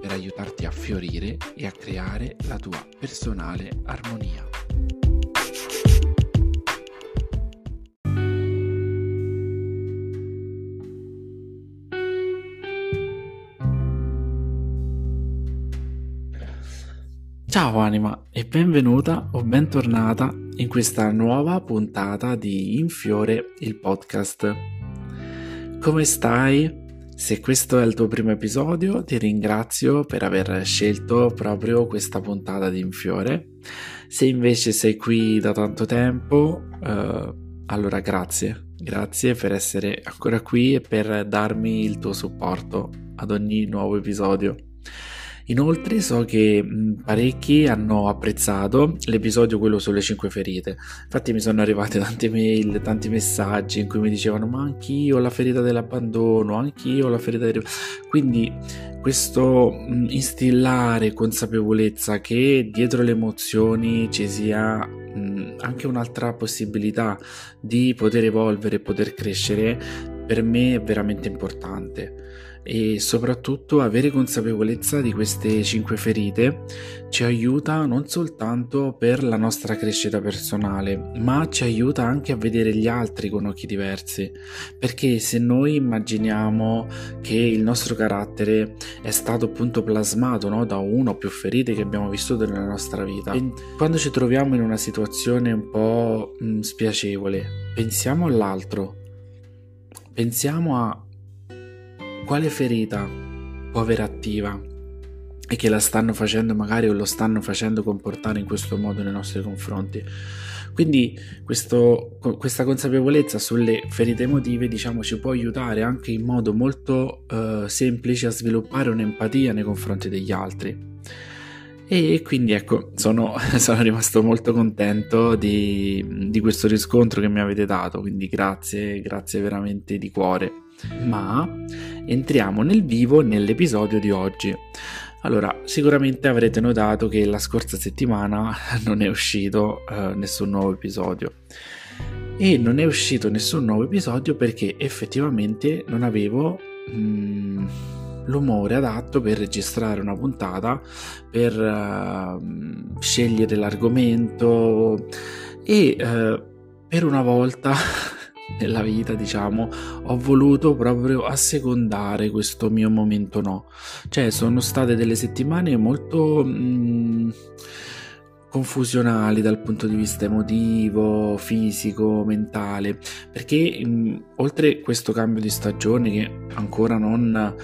per aiutarti a fiorire e a creare la tua personale armonia. Ciao anima e benvenuta o bentornata in questa nuova puntata di Infiore il podcast. Come stai? Se questo è il tuo primo episodio, ti ringrazio per aver scelto proprio questa puntata di Infiore. Se invece sei qui da tanto tempo, eh, allora grazie. Grazie per essere ancora qui e per darmi il tuo supporto ad ogni nuovo episodio. Inoltre so che parecchi hanno apprezzato l'episodio quello sulle 5 ferite. Infatti mi sono arrivate tante mail, tanti messaggi in cui mi dicevano "Ma anch'io ho la ferita dell'abbandono, anch'io ho la ferita del Quindi questo instillare consapevolezza che dietro le emozioni ci sia anche un'altra possibilità di poter evolvere, poter crescere, per me è veramente importante e soprattutto avere consapevolezza di queste cinque ferite ci aiuta non soltanto per la nostra crescita personale, ma ci aiuta anche a vedere gli altri con occhi diversi, perché se noi immaginiamo che il nostro carattere è stato appunto plasmato no, da una o più ferite che abbiamo vissuto nella nostra vita, e quando ci troviamo in una situazione un po' mh, spiacevole, pensiamo all'altro, pensiamo a quale ferita può avere attiva e che la stanno facendo magari o lo stanno facendo comportare in questo modo nei nostri confronti. Quindi questo, questa consapevolezza sulle ferite emotive diciamo ci può aiutare anche in modo molto uh, semplice a sviluppare un'empatia nei confronti degli altri. E quindi ecco, sono, sono rimasto molto contento di, di questo riscontro che mi avete dato, quindi grazie, grazie veramente di cuore. Ma entriamo nel vivo nell'episodio di oggi. Allora, sicuramente avrete notato che la scorsa settimana non è uscito uh, nessun nuovo episodio. E non è uscito nessun nuovo episodio perché effettivamente non avevo mm, l'umore adatto per registrare una puntata, per uh, scegliere l'argomento e uh, per una volta nella vita, diciamo, ho voluto proprio assecondare questo mio momento no. Cioè, sono state delle settimane molto mh, mm, confusionali dal punto di vista emotivo, fisico, mentale, perché mh, mm, oltre questo cambio di stagione che ancora non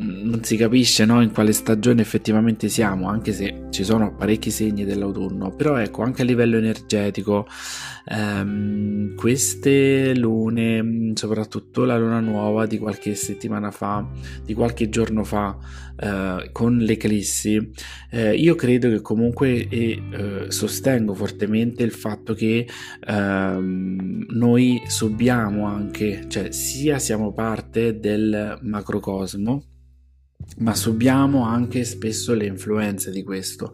non si capisce no, in quale stagione effettivamente siamo, anche se ci sono parecchi segni dell'autunno, però ecco, anche a livello energetico, ehm, queste lune, soprattutto la luna nuova di qualche settimana fa, di qualche giorno fa, eh, con l'eclissi, eh, io credo che comunque e eh, sostengo fortemente il fatto che ehm, noi subiamo anche, cioè sia siamo parte del macrocosmo, ma subiamo anche spesso le influenze di questo.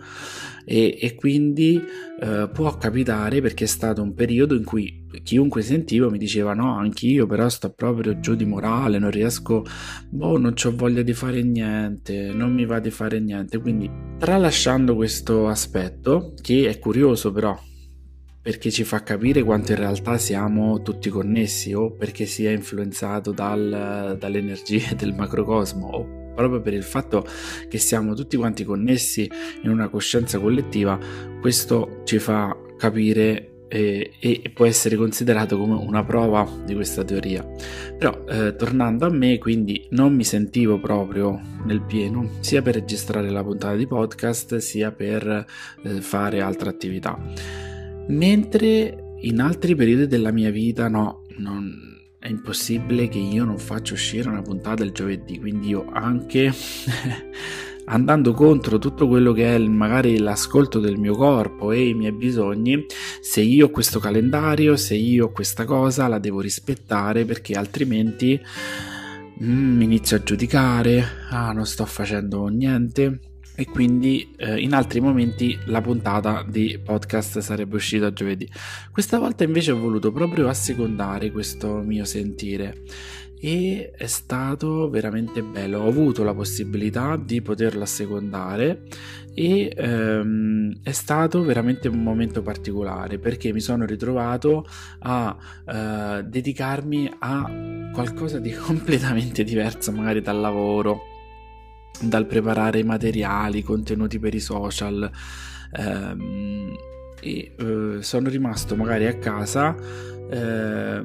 E, e quindi eh, può capitare perché è stato un periodo in cui chiunque sentivo mi diceva no anch'io però sto proprio giù di morale non riesco boh non ho voglia di fare niente non mi va di fare niente. Quindi tralasciando questo aspetto che è curioso però perché ci fa capire quanto in realtà siamo tutti connessi o perché si è influenzato dal, dalle energie del macrocosmo o proprio per il fatto che siamo tutti quanti connessi in una coscienza collettiva, questo ci fa capire e, e, può essere considerato come una prova di questa teoria. Però eh, tornando a me, quindi non mi sentivo proprio nel pieno, sia per registrare la puntata di podcast, sia per eh, fare altre attività. Mentre in altri periodi della mia vita no, non, è impossibile che io non faccia uscire una puntata il giovedì, quindi io anche andando contro tutto quello che è magari l'ascolto del mio corpo e i miei bisogni, se io ho questo calendario, se io ho questa cosa, la devo rispettare perché altrimenti mm, inizio a giudicare, ah non sto facendo niente e quindi eh, in altri momenti la puntata di podcast sarebbe uscita giovedì. Questa volta invece ho voluto proprio assecondare questo mio sentire e è stato veramente bello. Ho avuto la possibilità di poterlo assecondare e ehm, è stato veramente un momento particolare perché mi sono ritrovato a eh, dedicarmi a qualcosa di completamente diverso magari dal lavoro dal preparare i materiali, contenuti per i social ehm, e eh, sono rimasto magari a casa eh,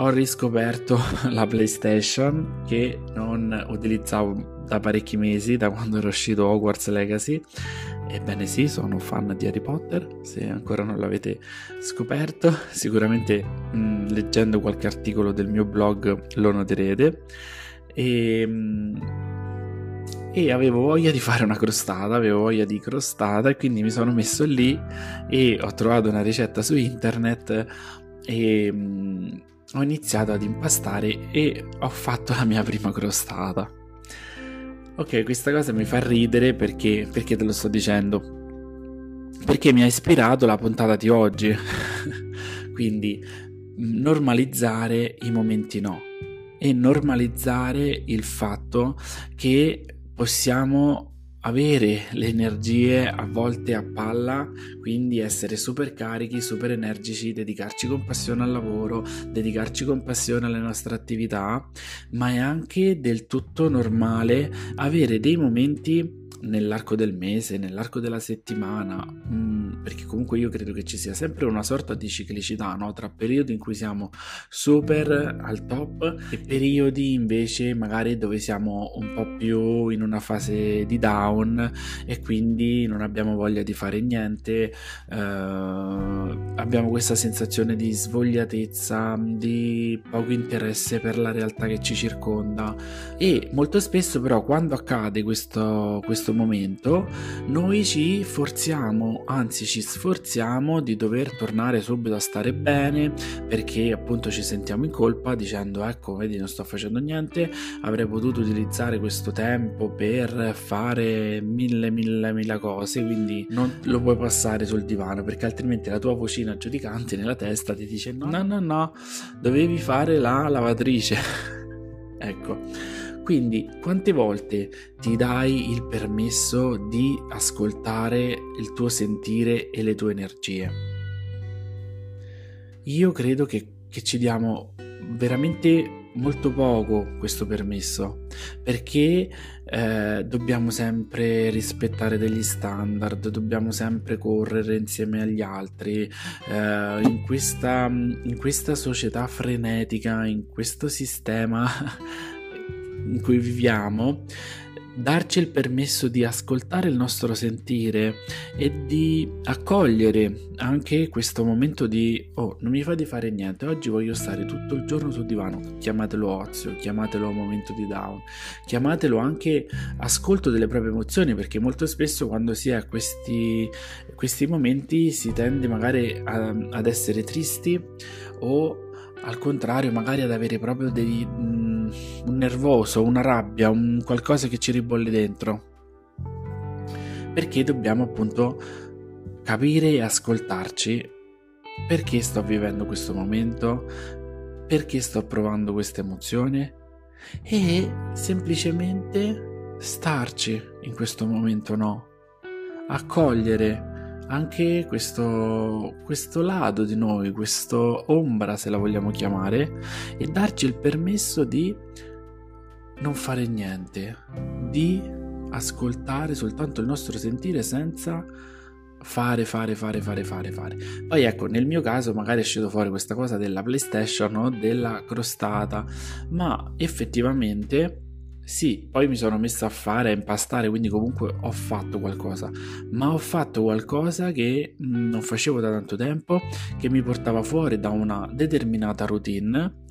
ho riscoperto la PlayStation che non utilizzavo da parecchi mesi, da quando era uscito Hogwarts Legacy. Ebbene sì, sono fan di Harry Potter, se ancora non l'avete scoperto, sicuramente mh, leggendo qualche articolo del mio blog lo noterete. E, mh, e avevo voglia di fare una crostata, avevo voglia di crostata e quindi mi sono messo lì e ho trovato una ricetta su internet e mh, mm, ho iniziato ad impastare e ho fatto la mia prima crostata. Ok, questa cosa mi fa ridere perché, perché te lo sto dicendo? Perché mi ha ispirato la puntata di oggi. quindi normalizzare i momenti no e normalizzare il fatto che possiamo avere le energie a volte a palla, quindi essere super carichi, super energici, dedicarci con passione al lavoro, dedicarci con passione alle nostre attività, ma è anche del tutto normale avere dei momenti nell'arco del mese, nell'arco della settimana, mm, perché comunque io credo che ci sia sempre una sorta di ciclicità no? tra periodi in cui siamo super al top e periodi invece magari dove siamo un po' più in una fase di down e quindi non abbiamo voglia di fare niente, eh, abbiamo questa sensazione di svogliatezza, di poco interesse per la realtà che ci circonda e molto spesso però quando accade questo, questo questo momento noi ci forziamo, anzi ci sforziamo di dover tornare subito a stare bene perché appunto ci sentiamo in colpa dicendo ecco vedi non sto facendo niente, avrei potuto utilizzare questo tempo per fare mille mille mille cose quindi non lo puoi passare sul divano perché altrimenti la tua vocina giudicante nella testa ti dice no no no no dovevi fare la lavatrice. Ecco quindi quante volte ti dai il permesso di ascoltare il tuo sentire e le tue energie? Io credo che, che ci diamo veramente molto poco questo permesso perché eh, dobbiamo sempre rispettare degli standard, dobbiamo sempre correre insieme agli altri eh, in, questa, in questa società frenetica, in questo sistema in cui viviamo, darci il permesso di ascoltare il nostro sentire e di accogliere anche questo momento di oh non mi fa di fare niente oggi voglio stare tutto il giorno sul divano. Chiamatelo ozio chiamatelo momento di down chiamatelo anche ascolto delle proprie emozioni perché molto spesso quando si ha questi, questi momenti si tende magari a, ad essere tristi o al contrario magari ad avere proprio dei, un nervoso, una rabbia, un qualcosa che ci ribolle dentro. Perché dobbiamo appunto capire e ascoltarci. Perché sto vivendo questo momento, perché sto provando questa emozione? E semplicemente starci in questo momento no, accogliere anche questo, questo lato di noi, questo ombra se la vogliamo chiamare, e darci il permesso di non fare niente, di ascoltare soltanto il nostro sentire senza fare, fare, fare, fare, fare, fare. Poi ecco, nel mio caso magari è uscito fuori questa cosa della PlayStation o della crostata, ma effettivamente sì, poi mi sono messo a fare, a impastare, quindi comunque ho fatto qualcosa, ma ho fatto qualcosa che non facevo da tanto tempo, che mi portava fuori da una determinata routine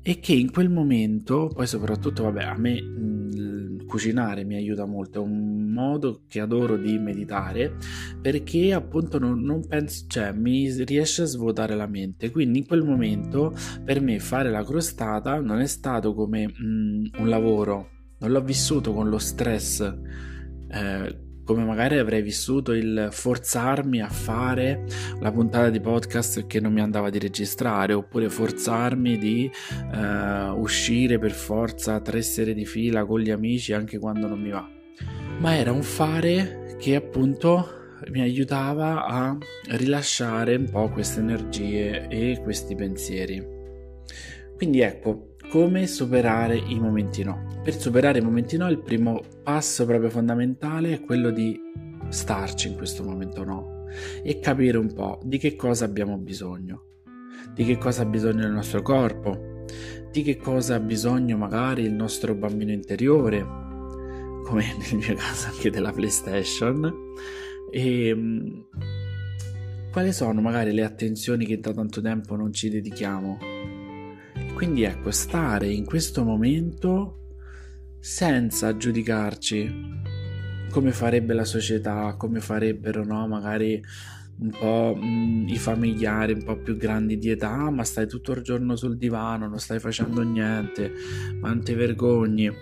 e che in quel momento, poi soprattutto, vabbè, a me mm, cucinare mi aiuta molto, è un modo che adoro di meditare perché appunto non, non penso, cioè mi riesce a svuotare la mente. Quindi in quel momento per me fare la crostata non è stato come mm, un lavoro, non l'ho vissuto con lo stress. Eh, come magari avrei vissuto il forzarmi a fare la puntata di podcast che non mi andava di registrare, oppure forzarmi di uh, uscire per forza tre sere di fila con gli amici anche quando non mi va. Ma era un fare che appunto mi aiutava a rilasciare un po' queste energie e questi pensieri. Quindi ecco, come superare i momenti no. Per superare i momenti no il primo passo proprio fondamentale è quello di starci in questo momento no. E capire un po' di che cosa abbiamo bisogno, di che cosa ha bisogno il nostro corpo, di che cosa ha bisogno magari il nostro bambino interiore, come nel mio caso anche della PlayStation, e mm, quali sono magari le attenzioni che da tanto tempo non ci dedichiamo quindi ecco, stare in questo momento senza giudicarci come farebbe la società, come farebbero no? magari un po' mh, mm, i familiari un po' più grandi di età, ma stai tutto il giorno sul divano, non stai facendo niente, ma non ti vergogni.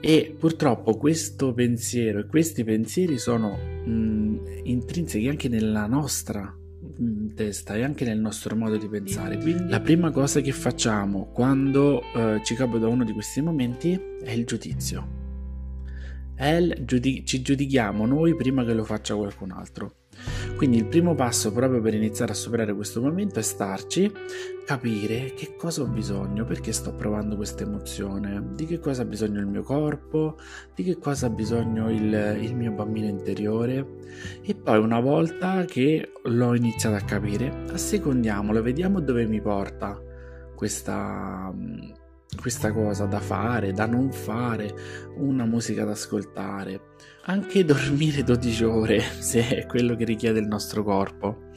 E purtroppo questo pensiero e questi pensieri sono mh, mm, intrinseci anche nella nostra testa e anche nel nostro modo di pensare. Quindi la prima cosa che facciamo quando eh, ci capita uno di questi momenti è il giudizio. È il giudi- ci giudichiamo noi prima che lo faccia qualcun altro. Quindi il primo passo proprio per iniziare a superare questo momento è starci, capire che cosa ho bisogno, perché sto provando questa emozione, di che cosa ha bisogno il mio corpo, di che cosa ha bisogno il, il mio bambino interiore. E poi una volta che l'ho iniziato a capire, assecondiamolo, vediamo dove mi porta questa questa cosa da fare, da non fare, una musica da ascoltare, anche dormire 12 ore se è quello che richiede il nostro corpo.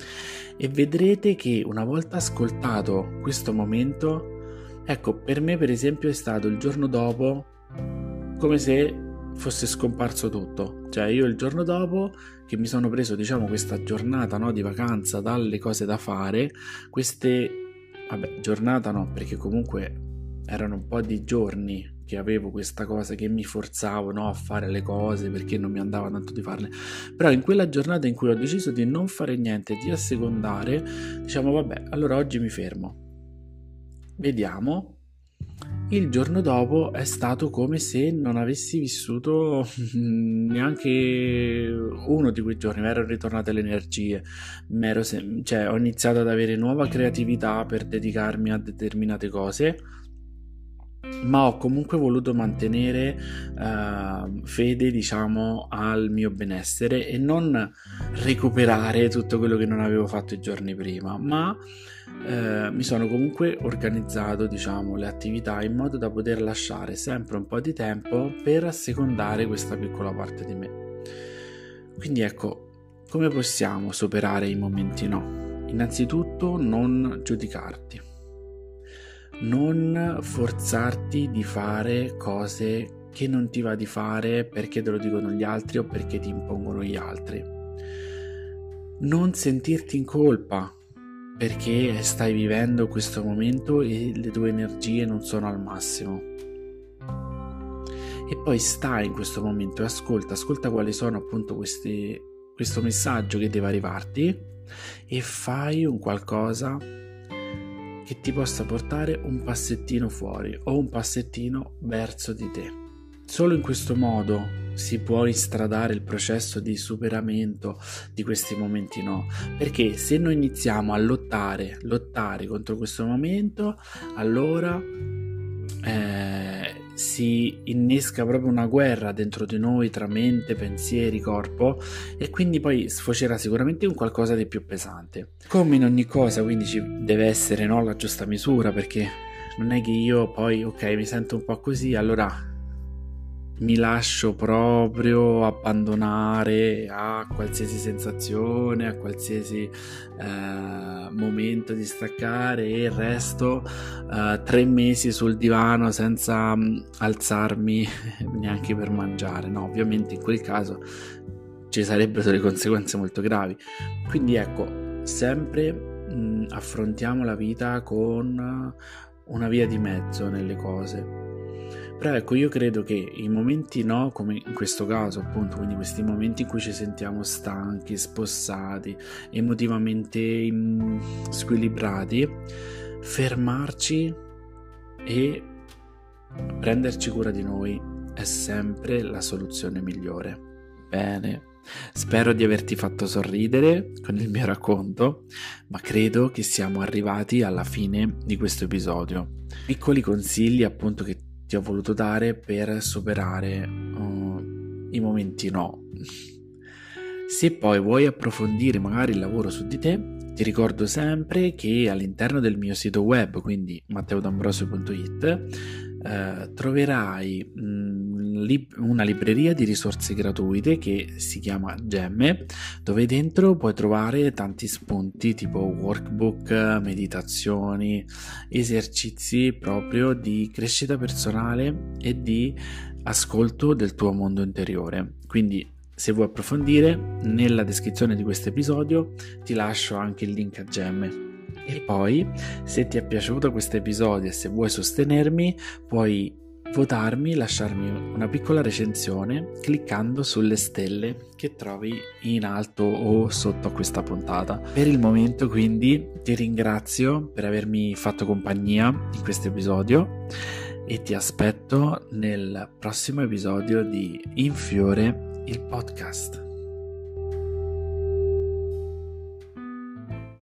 E vedrete che una volta ascoltato questo momento, ecco, per me per esempio è stato il giorno dopo come se fosse scomparso tutto. Cioè io il giorno dopo che mi sono preso diciamo questa giornata no, di vacanza dalle cose da fare, queste... Vabbè, giornata no, perché comunque erano un po' di giorni che avevo questa cosa che mi forzavo no, a fare le cose perché non mi andava tanto di farle. Però in quella giornata in cui ho deciso di non fare niente, di assecondare, diciamo vabbè, allora oggi mi fermo. Vediamo. Il giorno dopo è stato come se non avessi vissuto neanche uno di quei giorni, mi erano ritornate le energie, sem- cioè, ho iniziato ad avere nuova creatività per dedicarmi a determinate cose ma ho comunque voluto mantenere uh, fede, diciamo, al mio benessere e non recuperare tutto quello che non avevo fatto i giorni prima, ma uh, mi sono comunque organizzato, diciamo, le attività in modo da poter lasciare sempre un po' di tempo per assecondare questa piccola parte di me. Quindi ecco, come possiamo superare i momenti no? Innanzitutto non giudicarti non forzarti di fare cose che non ti va di fare perché te lo dicono gli altri o perché ti impongono gli altri. Non sentirti in colpa perché stai vivendo questo momento e le tue energie non sono al massimo. E poi stai in questo momento e ascolta, ascolta quali sono appunto questi, questo messaggio che deve arrivarti e fai un qualcosa che ti possa portare un passettino fuori o un passettino verso di te. Solo in questo modo si può istradare il processo di superamento di questi momenti no, perché se noi iniziamo a lottare, lottare contro questo momento, allora eh, si innesca proprio una guerra dentro di noi tra mente, pensieri, corpo e quindi poi sfocerà sicuramente in qualcosa di più pesante. Come in ogni cosa, quindi ci deve essere no, la giusta misura perché non è che io poi, ok, mi sento un po' così, allora mi lascio proprio abbandonare a qualsiasi sensazione, a qualsiasi eh, momento di staccare e resto eh, tre mesi sul divano senza mh, mm, alzarmi neanche per mangiare. No, ovviamente in quel caso ci sarebbero delle conseguenze molto gravi. Quindi ecco, sempre mh, mm, affrontiamo la vita con una via di mezzo nelle cose però ecco, io credo che i momenti no, come in questo caso appunto, quindi questi momenti in cui ci sentiamo stanchi, spossati, emotivamente squilibrati, fermarci e prenderci cura di noi è sempre la soluzione migliore. Bene, spero di averti fatto sorridere con il mio racconto, ma credo che siamo arrivati alla fine di questo episodio. Piccoli consigli appunto che ti ho voluto dare per superare uh, i momenti no. Se poi vuoi approfondire magari il lavoro su di te, ti ricordo sempre che all'interno del mio sito web, quindi matteodambrosio.it, eh, troverai mh, mm, lib- una libreria di risorse gratuite che si chiama Gemme, dove dentro puoi trovare tanti spunti tipo workbook, meditazioni, esercizi proprio di crescita personale e di ascolto del tuo mondo interiore. Quindi se vuoi approfondire, nella descrizione di questo episodio ti lascio anche il link a Gemme. E poi, se ti è piaciuto questo episodio e se vuoi sostenermi, puoi votarmi, lasciarmi una piccola recensione cliccando sulle stelle che trovi in alto o sotto a questa puntata. Per il momento quindi ti ringrazio per avermi fatto compagnia in questo episodio e ti aspetto nel prossimo episodio di Infiore il podcast.